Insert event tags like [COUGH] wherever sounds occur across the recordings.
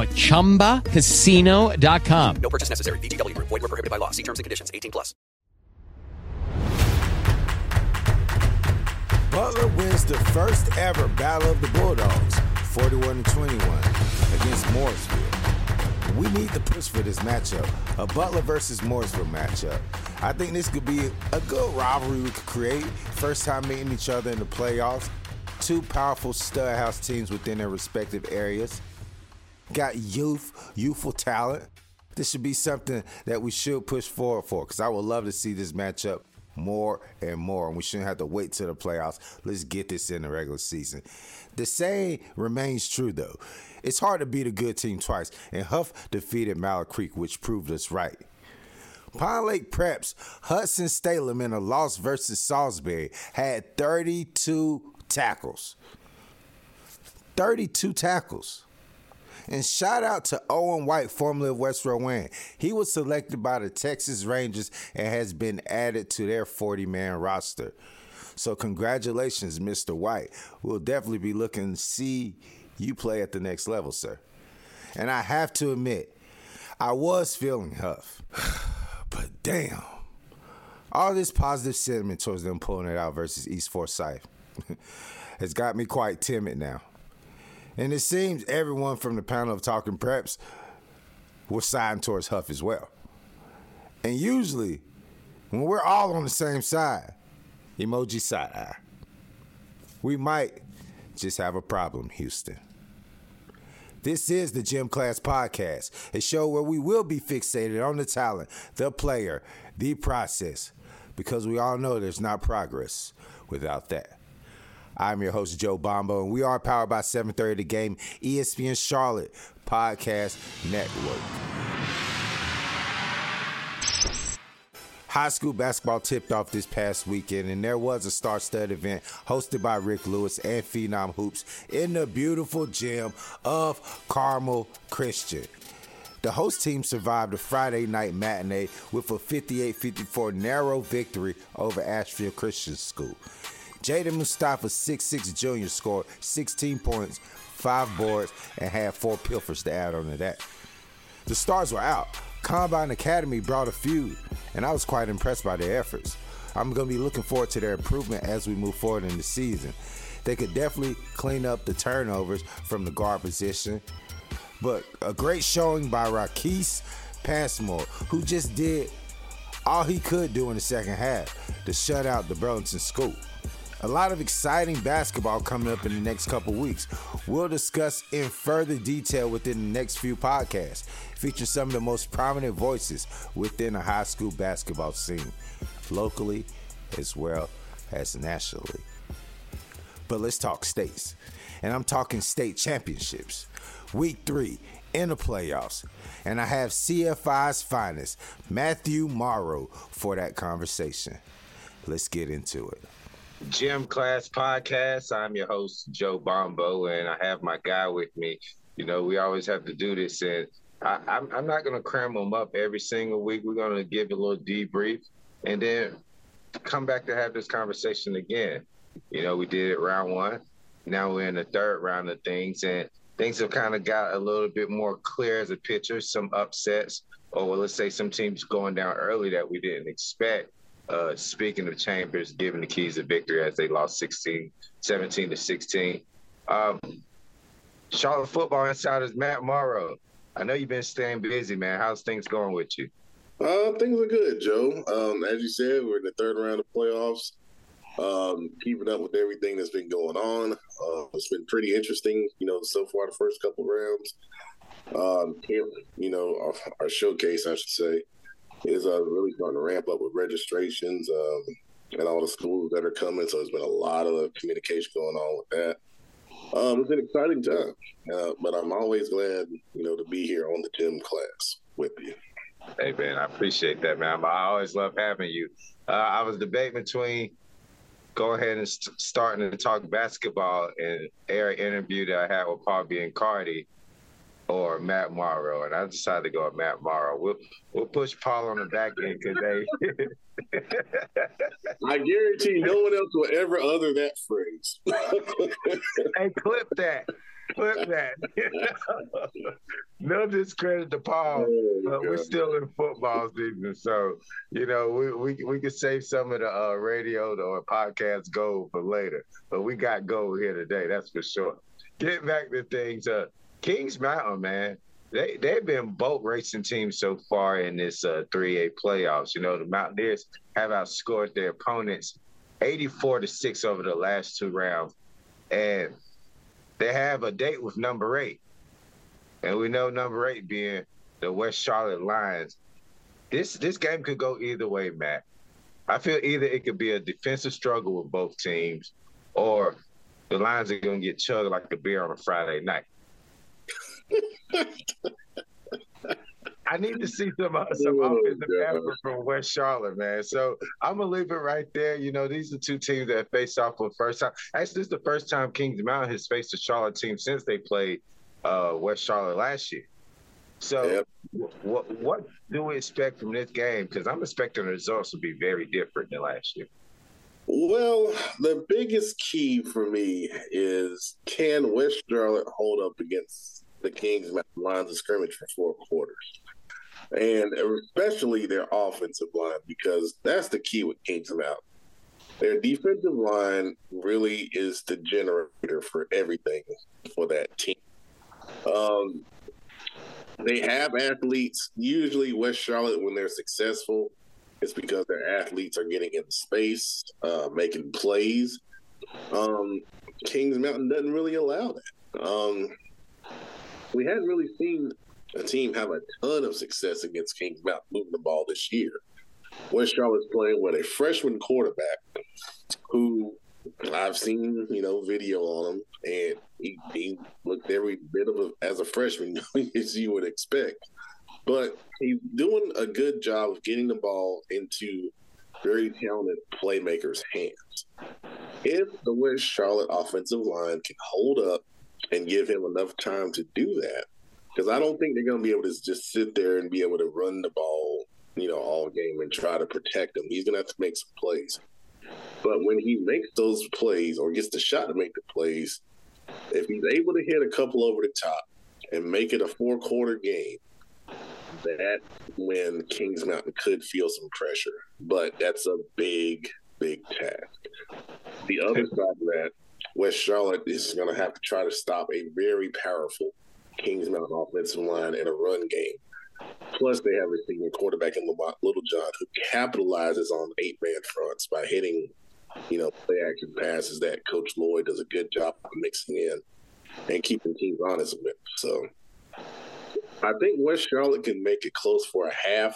at ChumbaCasino.com. No purchase necessary. VGW Group. Void were prohibited by law. See terms and conditions. 18 plus. Butler wins the first ever Battle of the Bulldogs, 41 21, against Mooresville. We need to push for this matchup, a Butler versus Mooresville matchup. I think this could be a good rivalry we could create. First time meeting each other in the playoffs. Two powerful stud house teams within their respective areas. Got youth, youthful talent. This should be something that we should push forward for because I would love to see this matchup more and more. And we shouldn't have to wait till the playoffs. Let's get this in the regular season. The same remains true though. It's hard to beat a good team twice, and Hough defeated Mallard Creek, which proved us right. Pine Lake Preps, Hudson Stalem in a loss versus Salisbury had 32 tackles. 32 tackles. And shout out to Owen White, formerly of West Rowan. He was selected by the Texas Rangers and has been added to their 40 man roster. So, congratulations, Mr. White. We'll definitely be looking to see you play at the next level, sir. And I have to admit, I was feeling Hough. [SIGHS] But damn, all this positive sentiment towards them pulling it out versus East Forsyth [LAUGHS] has got me quite timid now. And it seems everyone from the panel of talking preps was siding towards Hough as well. And usually, when we're all on the same side, emoji side eye, we might just have a problem, Houston. This is the Gym Class Podcast, a show where we will be fixated on the talent, the player, the process, because we all know there's not progress without that. I'm your host, Joe Bombo, and we are powered by 730 The Game, ESPN Charlotte Podcast Network. High school basketball tipped off this past weekend, and there was a star stud event hosted by Rick Lewis and Phenom Hoops in the beautiful gym of Carmel Christian. The host team survived a Friday night matinee with a 58 54 narrow victory over Asheville Christian School. Jaden Mustafa, 6'6 junior, scored 16 points, 5 boards, and had 4 pilfers to add on to that. The stars were out. Combine Academy brought a few, and I was quite impressed by their efforts. I'm going to be looking forward to their improvement as we move forward in the season. They could definitely clean up the turnovers from the guard position, but a great showing by Rakis Passmore, who just did all he could do in the second half to shut out the Burlington School. A lot of exciting basketball coming up in the next couple weeks. We'll discuss in further detail within the next few podcasts, featuring some of the most prominent voices within the high school basketball scene, locally as well as nationally. But let's talk states. And I'm talking state championships. Week three in the playoffs. And I have CFI's finest, Matthew Morrow, for that conversation. Let's get into it. Gym Class Podcast. I'm your host, Joe Bombo, and I have my guy with me. You know, we always have to do this, and I, I'm, I'm not going to cram them up every single week. We're going to give a little debrief and then come back to have this conversation again. You know, we did it round one. Now we're in the third round of things, and things have kind of got a little bit more clear as a picture. Some upsets, or let's say some teams going down early that we didn't expect. Uh, speaking of Chambers giving the keys to victory as they lost 16, 17 to 16. Um, Charlotte football insiders Matt Morrow. I know you've been staying busy, man. How's things going with you? Uh, things are good, Joe. Um, as you said, we're in the third round of playoffs. Um, keeping up with everything that's been going on. Uh, it's been pretty interesting, you know, so far the first couple rounds. Um, you know, our, our, showcase, I should say, is uh, really starting to ramp up with registrations um, and all the schools that are coming. So there's been a lot of communication going on with that. Um, it's an exciting time, uh, but I'm always glad, you know, to be here on the gym class with you. Hey man, I appreciate that, man. I always love having you. Uh, I was debating between go ahead and st- starting to talk basketball and air interview that I had with Paul Biancardi or Matt Morrow, and I decided to go with Matt Morrow. We'll we'll push Paul on the back end because [LAUGHS] they. I guarantee no one else will ever utter that phrase. [LAUGHS] hey, clip that. Clip that. [LAUGHS] no discredit to Paul, oh, but we're still in football season, so you know we we we could save some of the uh, radio or podcast gold for later. But we got gold here today, that's for sure. Get back to things. Uh, Kings Mountain, man, they they've been boat racing teams so far in this uh, 3A playoffs. You know, the Mountaineers have outscored their opponents 84 to six over the last two rounds, and they have a date with number eight, and we know number eight being the West Charlotte Lions. This this game could go either way, Matt. I feel either it could be a defensive struggle with both teams, or the Lions are going to get chugged like a beer on a Friday night. I need to see some uh, some oh, offensive effort from West Charlotte, man. So I'm gonna leave it right there. You know, these are two teams that faced off for the first time. Actually, this is the first time Kings Mountain has faced a Charlotte team since they played uh, West Charlotte last year. So, yep. what what do we expect from this game? Because I'm expecting the results to be very different than last year. Well, the biggest key for me is can West Charlotte hold up against the Kings lines of scrimmage for four quarters. And especially their offensive line, because that's the key with Kings Mountain. Their defensive line really is the generator for everything for that team. Um, they have athletes. Usually, West Charlotte, when they're successful, it's because their athletes are getting in space, uh, making plays. Um, Kings Mountain doesn't really allow that. Um, we hadn't really seen a team have a ton of success against Kings Mountain moving the ball this year. West Charlotte's playing with a freshman quarterback who I've seen, you know, video on him, and he, he looked every bit of a, as a freshman [LAUGHS] as you would expect. But he's doing a good job of getting the ball into very talented playmakers' hands. If the West Charlotte offensive line can hold up and give him enough time to do that. Because I don't think they're going to be able to just sit there and be able to run the ball, you know, all game and try to protect him. He's going to have to make some plays. But when he makes those plays or gets the shot to make the plays, if he's able to hit a couple over the top and make it a four quarter game, that when Kings Mountain could feel some pressure. But that's a big, big task. The other side of that West Charlotte is going to have to try to stop a very powerful Kings Mountain offensive line in a run game. Plus, they have a senior quarterback in Little John who capitalizes on eight man fronts by hitting, you know, play action passes that Coach Lloyd does a good job of mixing in and keeping teams honest with. So, I think West Charlotte can make it close for a half,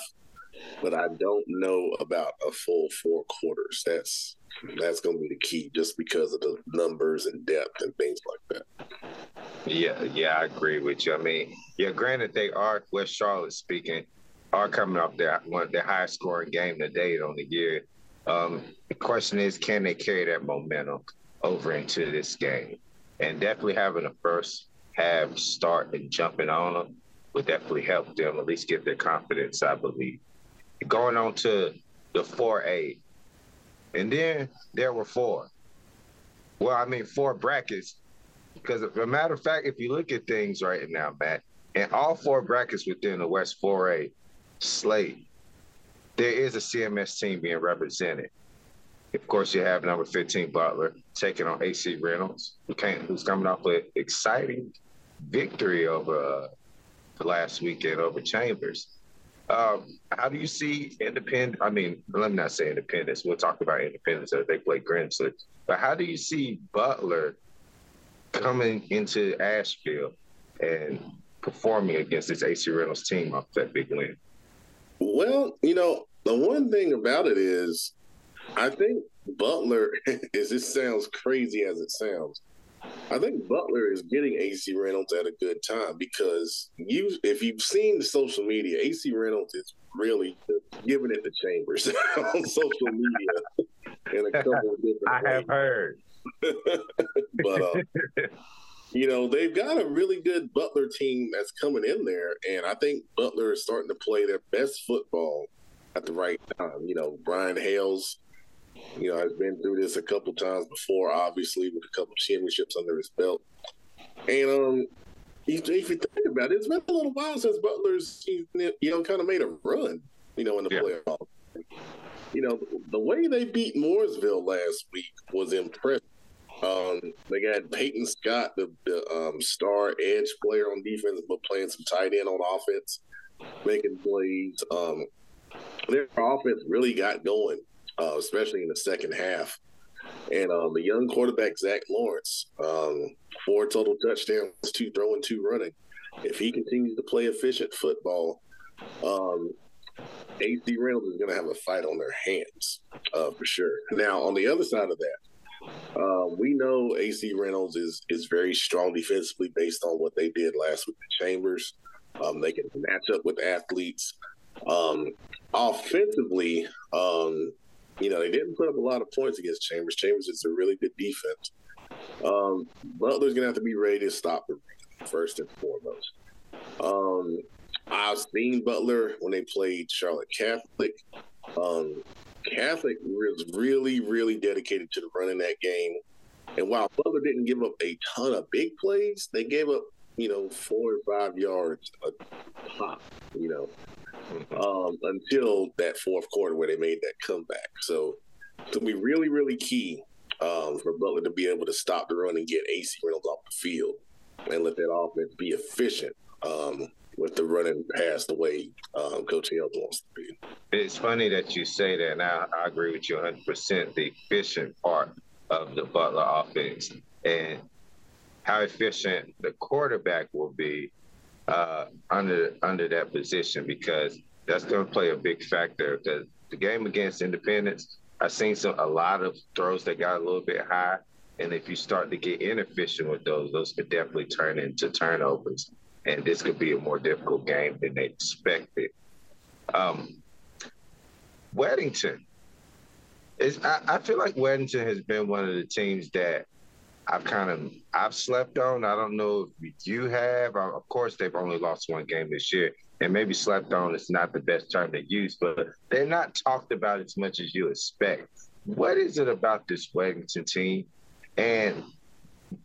but I don't know about a full four quarters. That's that's going to be the key just because of the numbers and depth and things like that. Yeah, yeah, I agree with you. I mean, yeah, granted they are West Charlotte speaking, are coming off their one their highest scoring game to date on the year. Um, the question is, can they carry that momentum over into this game? And definitely having a first half start and jumping on them would definitely help them at least get their confidence, I believe. Going on to the 4A, and then there were four. Well, I mean, four brackets. Because, a matter of fact, if you look at things right now, Matt, in all four brackets within the West 4A slate, there is a CMS team being represented. Of course, you have number 15 Butler taking on AC Reynolds, who came, who's coming off an exciting victory over uh, last weekend over Chambers. Um, how do you see independent? I mean, let me not say independence. We'll talk about independence as they play Grimsley. But how do you see Butler coming into Asheville and performing against this AC Reynolds team off that big win? Well, you know, the one thing about it is, I think Butler [LAUGHS] is. This sounds crazy as it sounds. I think Butler is getting AC Reynolds at a good time because you, if you've seen the social media, AC Reynolds is really giving it the chambers [LAUGHS] on social media in a [LAUGHS] couple of different. I ways. have heard. [LAUGHS] but uh, you know they've got a really good Butler team that's coming in there, and I think Butler is starting to play their best football at the right time. You know, Brian Hales, you know, has been through this a couple times before, obviously with a couple championships under his belt, and um. If if you think about it, it's been a little while since Butler's, you know, kind of made a run, you know, in the Yeah. playoffs. You know, the way they beat Mooresville last week was impressive. Um, they got Peyton Scott, the, the um, star edge player on defense, but playing some tight end on offense, making plays. Um, their offense really got going, uh, especially in the second half. And um, the young quarterback Zach Lawrence, um, four total touchdowns, two throwing, two running. If he continues to play efficient football, um, AC Reynolds is going to have a fight on their hands uh, for sure. Now, on the other side of that, uh, we know AC Reynolds is is very strong defensively based on what they did last week Chambers. Um, they can match up with athletes. Um, offensively, um, you know, they didn't put up a lot of points against Chambers. Chambers is a really good defense. Um, Butler's gonna have to be ready to stop the first and foremost. Um, I've seen Butler when they played Charlotte Catholic. Um, Catholic was really, really dedicated to the running that game. And while Butler didn't give up a ton of big plays, they gave up, you know, four or five yards a pop, you know, um, until that fourth quarter where they made that comeback. So it's going to be really, really key um, for Butler to be able to stop the run and get AC Reynolds off the field and let that offense be efficient um, with the running pass the way um, Coach Hales wants to be. It's funny that you say that. Now I agree with you 100%. The efficient part of the Butler offense and how efficient the quarterback will be uh, under under that position because that's going to play a big factor. Because the game against Independence, I've seen some a lot of throws that got a little bit high, and if you start to get inefficient with those, those could definitely turn into turnovers, and this could be a more difficult game than they expected. Um, Weddington I, I feel like Weddington has been one of the teams that I've kind of I've slept on. I don't know if you have. Of course, they've only lost one game this year, and maybe slept on is not the best term to use, but they're not talked about as much as you expect. What is it about this Weddington team, and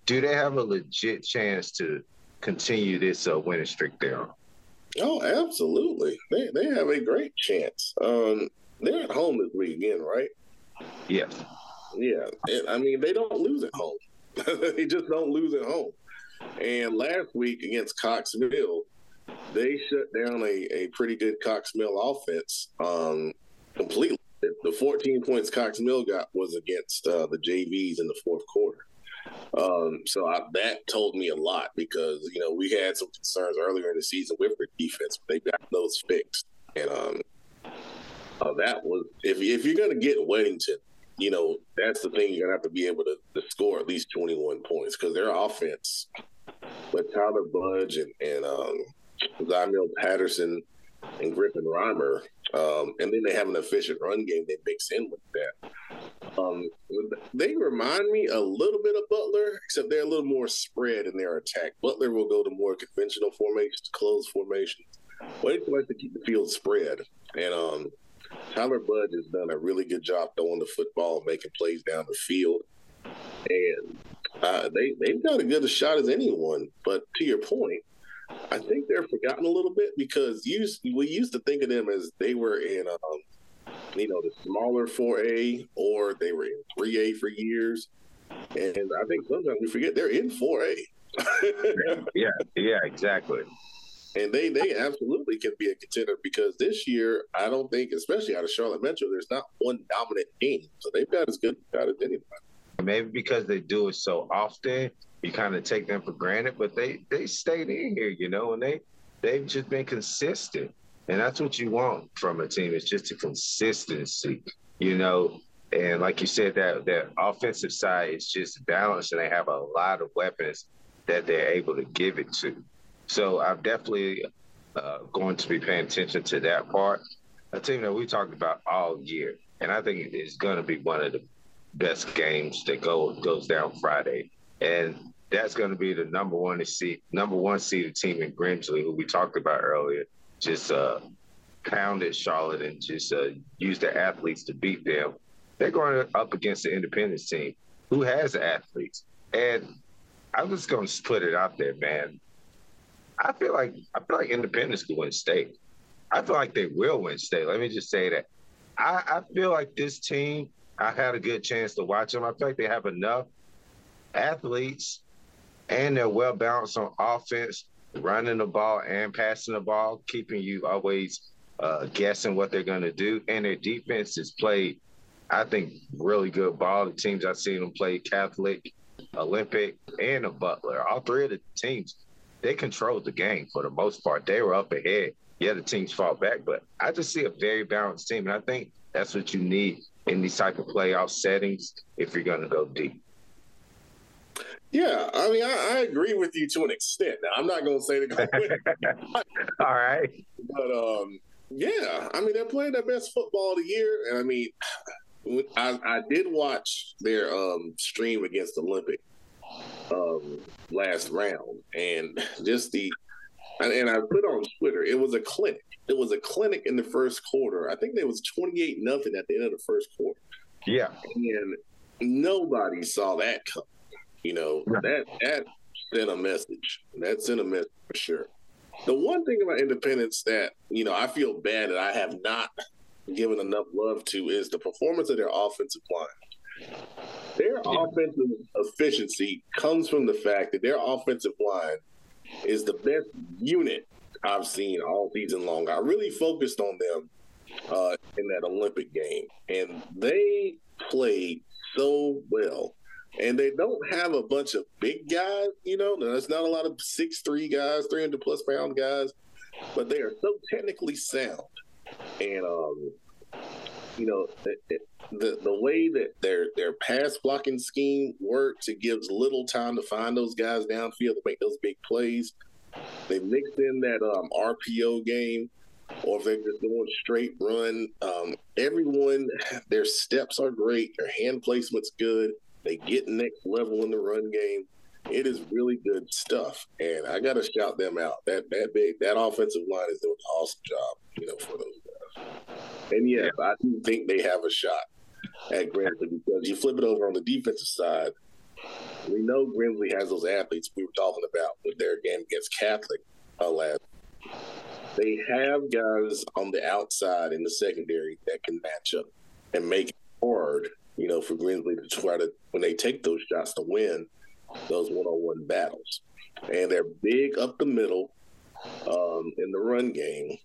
do they have a legit chance to continue this uh, winning streak they're on? Oh, absolutely. They they have a great chance. Um, they're at home this week again, right? Yes. Yeah. And, I mean, they don't lose at home. [LAUGHS] they just don't lose at home. And last week against Cox Mill, they shut down a, a pretty good Cox Mill offense um, completely. The 14 points Cox Mill got was against uh, the JVs in the fourth quarter. Um, so I, that told me a lot because you know we had some concerns earlier in the season with their defense. But they got those fixed, and um, uh, that was if if you're gonna get Weddington, you know that's the thing you're gonna have to be able to, to score at least 21 points because their offense with Tyler Budge and and um, Zymil Patterson and Griffin Reimer, um, and then they have an efficient run game they mix in with that. Um, they remind me a little bit of Butler, except they're a little more spread in their attack. Butler will go to more conventional formations, closed formations. Wait like to keep the field spread. And um, Tyler Budge has done a really good job throwing the football, making plays down the field. And uh, they, they've got as good a shot as anyone. But to your point, I think they're forgotten a little bit because used, we used to think of them as they were in um, you know, the smaller 4A or they were in 3A for years. And I think sometimes we forget they're in 4A. [LAUGHS] Yeah. Yeah. Exactly. And they they absolutely can be a contender because this year I don't think, especially out of Charlotte Metro, there's not one dominant team. So they've got as good got as anybody. Maybe because they do it so often, you kind of take them for granted. But they they stayed in here, you know, and they they've just been consistent, and that's what you want from a team. It's just a consistency, you know. And like you said, that that offensive side is just balanced, and they have a lot of weapons that they're able to give it to. So I'm definitely uh, going to be paying attention to that part. A team that we talked about all year, and I think it's going to be one of the best games that go goes down Friday, and that's going to be the number one seed, number one seeded team in Grimsley, who we talked about earlier. Just uh, pounded Charlotte and just uh, used their athletes to beat them. They're going up against the Independence team, who has athletes, and I'm just going to put it out there, man. I feel like I feel like Independence could win state. I feel like they will win state. Let me just say that. I, I feel like this team. I had a good chance to watch them. I feel like they have enough athletes, and they're well balanced on offense, running the ball and passing the ball, keeping you always uh, guessing what they're going to do. And their defense has played, I think, really good ball. The teams I've seen them play, Catholic, Olympic, and a Butler. All three of the teams, they controlled the game for the most part. They were up ahead. Yeah, the teams fought back, but I just see a very balanced team, and I think that's what you need in these type of playoff settings if you're going to go deep. Yeah, I mean, I, I, agree with you to an extent. Now, I'm not going to say they're going to win. [LAUGHS] All right, but um, yeah, I mean, they're playing their best football of the year, and I mean, [SIGHS] I, I did watch their um, stream against Olympic um, last round, and just the and, I put on Twitter, it was a clinic. It was a clinic in the first quarter. I think there was twenty eight nothing at the end of the first quarter. Yeah, and nobody saw that come. You know that that sent a message. That sent a message for sure. The one thing about Independence that you know I feel bad that I have not given enough love to is the performance of their offensive line. Their offensive efficiency comes from the fact that their offensive line is the best unit I've seen all season long. I really focused on them uh, in that Olympic game, and they played so well. And they don't have a bunch of big guys, you know. There's not a lot of six three guys, three hundred plus pound guys, but they are so technically sound. And um, you know, the the way that their their pass blocking scheme works, it gives little time to find those guys downfield to make those big plays. They mixed in that um, RPO game, or if they're just going straight run. Um, everyone, their steps are great. Their hand placement's good. They get next level in the run game. It is really good stuff, and I got to shout them out. That that big that offensive line is doing an awesome job, you know, for those. And yes, I do think they have a shot at Grimsley because you flip it over on the defensive side. We know Grimsley has those athletes we were talking about with their game against Catholic uh, last. They have guys on the outside in the secondary that can match up and make it hard, you know, for Grimsley to try to when they take those shots to win those one-on-one battles. And they're big up the middle um, in the run game,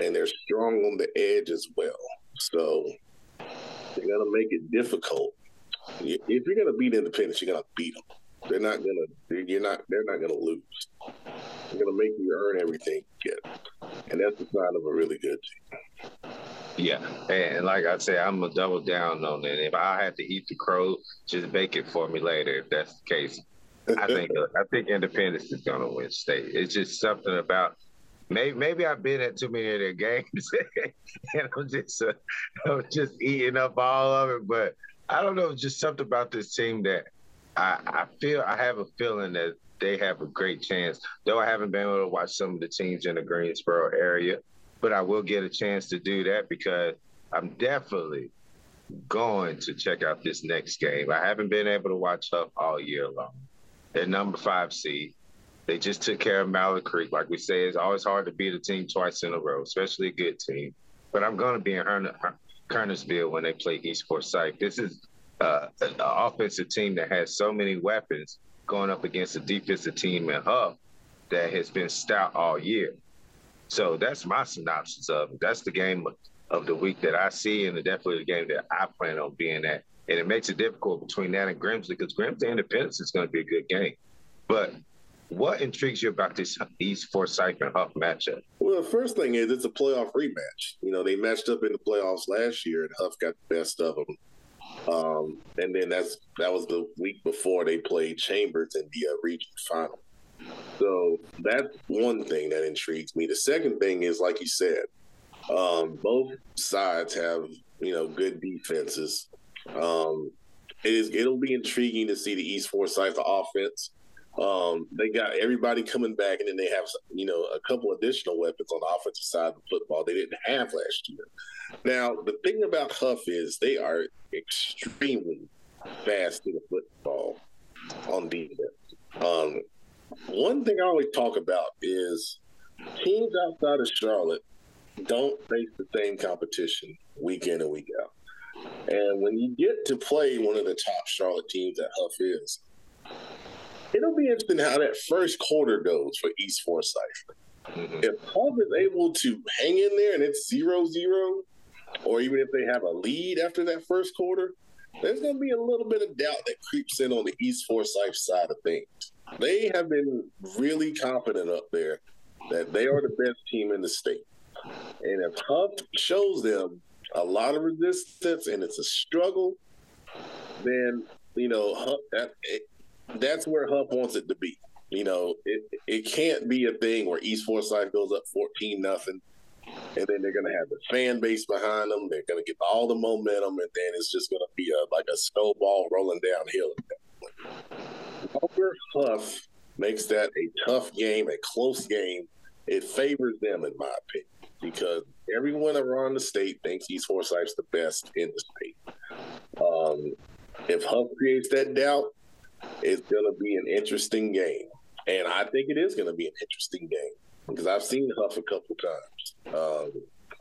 and they're strong on the edge as well. So they're gonna make it difficult. If you're gonna beat Independence, you're gonna beat them. They're not gonna. You're not. They're not gonna lose. They're gonna make you earn everything you get, and that's the sign of a really good team. Yeah, and like I said, I'm gonna double down on it. If I have to eat the crow, just bake it for me later. If that's the case, I think [LAUGHS] uh, I think Independence is gonna win state. It's just something about maybe maybe I've been at too many of their games, [LAUGHS] and I'm just uh, I'm just eating up all of it. But I don't know, just something about this team that I, I feel I have a feeling that they have a great chance. Though I haven't been able to watch some of the teams in the Greensboro area, but I will get a chance to do that because I'm definitely going to check out this next game. I haven't been able to watch Hough all year long. They're number five seed. They just took care of Mallard Creek. Like we say, it's always hard to beat a team twice in a row, especially a good team. But I'm going to be in Hern- Kernersville when they play East Forsyth. This is uh, an offensive team that has so many weapons going up against a defensive team in Hough that has been stout all year. So that's my synopsis of it. That's the game of the week that I see, and definitely the game that I plan on being at. And it makes it difficult between that and Grimsley because Grimsley Independence is going to be a good game. But what intrigues you about this East Forsyth and Hough matchup? Well, the first thing is it's a playoff rematch. You know, they matched up in the playoffs last year, and Hough got the best of them. Um, and then that's that was the week before they played Chambers in the uh, region final. So that's one thing that intrigues me. The second thing is, like you said, um, both sides have you know good defenses. Um, it is it'll be intriguing to see the East Forsyth offense. Um, they got everybody coming back, and then they have you know a couple additional weapons on the offensive side of the football they didn't have last year. Now the thing about Hough is they are extremely fast in the football on defense. Um, one thing I always talk about is teams outside of Charlotte don't face the same competition week in and week out. And when you get to play one of the top Charlotte teams that Hough is, it'll be interesting how that first quarter goes for East Forsyth. Mm-hmm. If Hough is able to hang in there and it's zero zero, or even if they have a lead after that first quarter, there's going to be a little bit of doubt that creeps in on the East Forsyth side of things. They have been really confident up there that they are the best team in the state. And if Hough shows them a lot of resistance and it's a struggle, then you know Hough, that, that's where Hough wants it to be. You know, it it can't be a thing where East Forsyth goes up fourteen nothing, and then they're going to have the fan base behind them. They're going to get all the momentum, and then it's just going to be a like a snowball rolling downhill. Over Hough makes that a tough game, a close game. It favors them, in my opinion because everyone around the state thinks East Forsyth's the best in the state. Um, if Hough creates that doubt, it's going to be an interesting game. And I think it is going to be an interesting game because I've seen Hough a couple times. Um,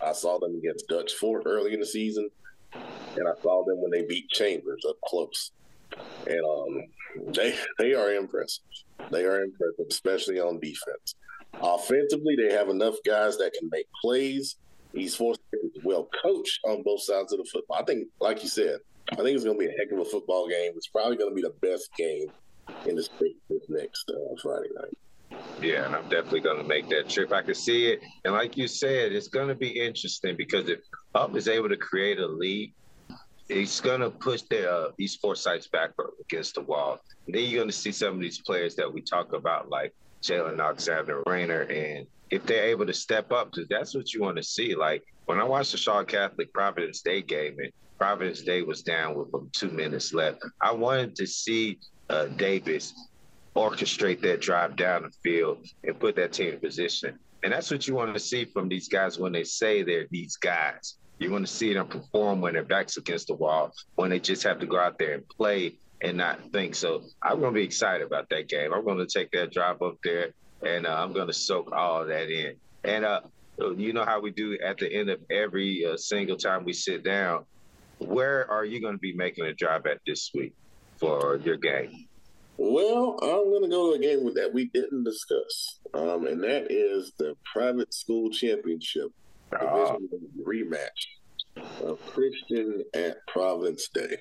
I saw them against Dutch Fork early in the season, and I saw them when they beat Chambers up close. And um, they they are impressive. They are impressive, especially on defense. Offensively, they have enough guys that can make plays. He's forced well coached on both sides of the football. I think, like you said, I think it's going to be a heck of a football game. It's probably going to be the best game in the state this next uh, Friday night. Yeah, and I'm definitely going to make that trip. I can see it, and like you said, it's going to be interesting because if Up is able to create a lead, it's going to push their uh, East Forsyth's back against the wall. And then you're going to see some of these players that we talk about, like Jalen Alexander Rayner. And if they're able to step up, because that's what you want to see. Like when I watched the Shaw Catholic Providence Day game, and Providence Day was down with two minutes left, I wanted to see uh, Davis orchestrate that drive down the field and put that team in position. And that's what you want to see from these guys when they say they're these guys. You want to see them perform when their backs against the wall, when they just have to go out there and play and not think. So I'm going to be excited about that game. I'm going to take that drive up there and uh, I'm going to soak all that in. And uh, you know how we do at the end of every uh, single time we sit down. Where are you going to be making a drive at this week for your game? Well, I'm going to go to a game that we didn't discuss, um, and that is the private school championship oh. rematch of Christian at Providence Day.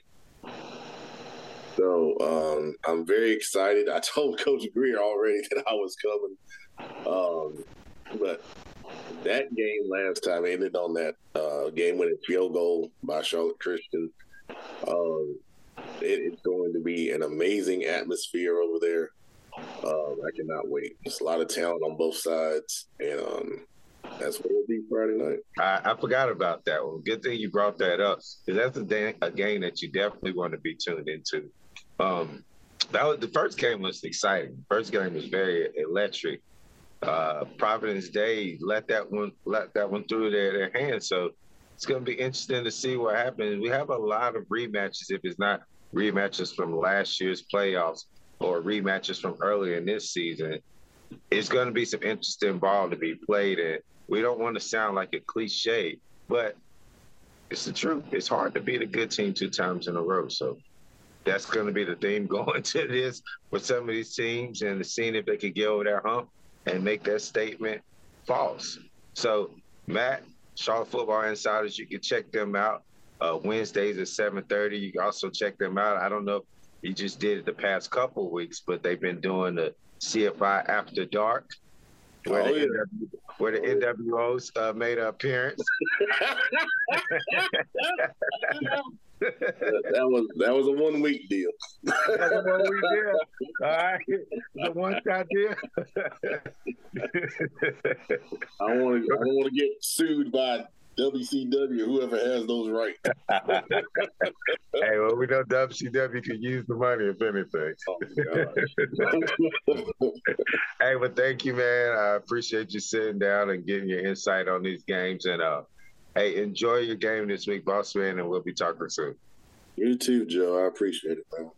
So um, I'm very excited. I told Coach Greer already [LAUGHS] that I was coming, um, but that game last time ended on that uh, game-winning field goal by Charlotte Christian. Um, it is going to be an amazing atmosphere over there. Um, I cannot wait. There's a lot of talent on both sides, and um, that's what it'll be Friday night. I, I, forgot about that one. Good thing you brought that up because that's a, day, a game that you definitely want to be tuned into. Um, that was the first game was exciting. First game was very electric. Uh, Providence Day let that one let that one through their, their hands. So it's going to be interesting to see what happens. We have a lot of rematches. If it's not rematches from last year's playoffs or rematches from earlier in this season, it's going to be some interesting ball to be played. And we don't want to sound like a cliche, but it's the truth. It's hard to beat a good team two times in a row. So that's going to be the theme [LAUGHS] going to this for some of these teams and seeing if they can get over that hump and make that statement false. So, Matt, Charlotte Football Insiders, you can check them out uh, Wednesdays at 7:30. You can also check them out. I don't know if you just did it the past couple weeks, but they've been doing the CFI After Dark, where, Oh, the, yeah. NW, where the NWOs uh, made an appearance. [LAUGHS] [LAUGHS] [LAUGHS] that was that was a one week deal. That's what we did. All right, the one shot deal. I don't want to. I don't want to get sued by WCW, whoever has those rights. [LAUGHS] hey, well, we know WCW could use the money if anything. Oh, [LAUGHS] Hey, but thank you, man. I appreciate you sitting down and getting your insight on these games. And uh, hey, enjoy your game this week, boss man, and we'll be talking soon. you too, Joe. I appreciate it, man.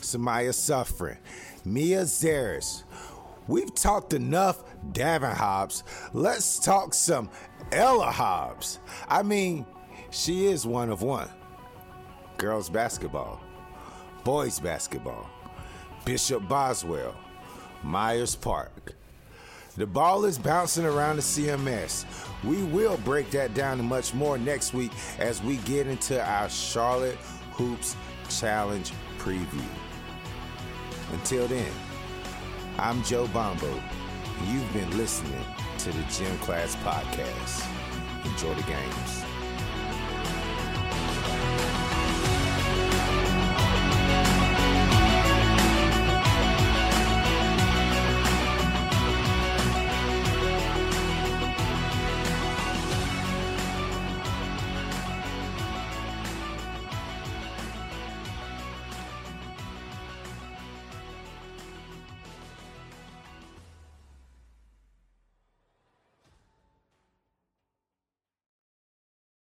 Samaya Suffering, Mia Zaris. We've talked enough Davin Hobbs. Let's talk some Ella Hobbs. I mean, she is one of one. Girls basketball, boys basketball, Bishop Boswell, Myers Park. The ball is bouncing around the CMS. We will break that down much more next week as we get into our Charlotte Hoops Challenge preview. Until then, I'm Joe Bombo. You've been listening to the Gym Class Podcast. Enjoy the games.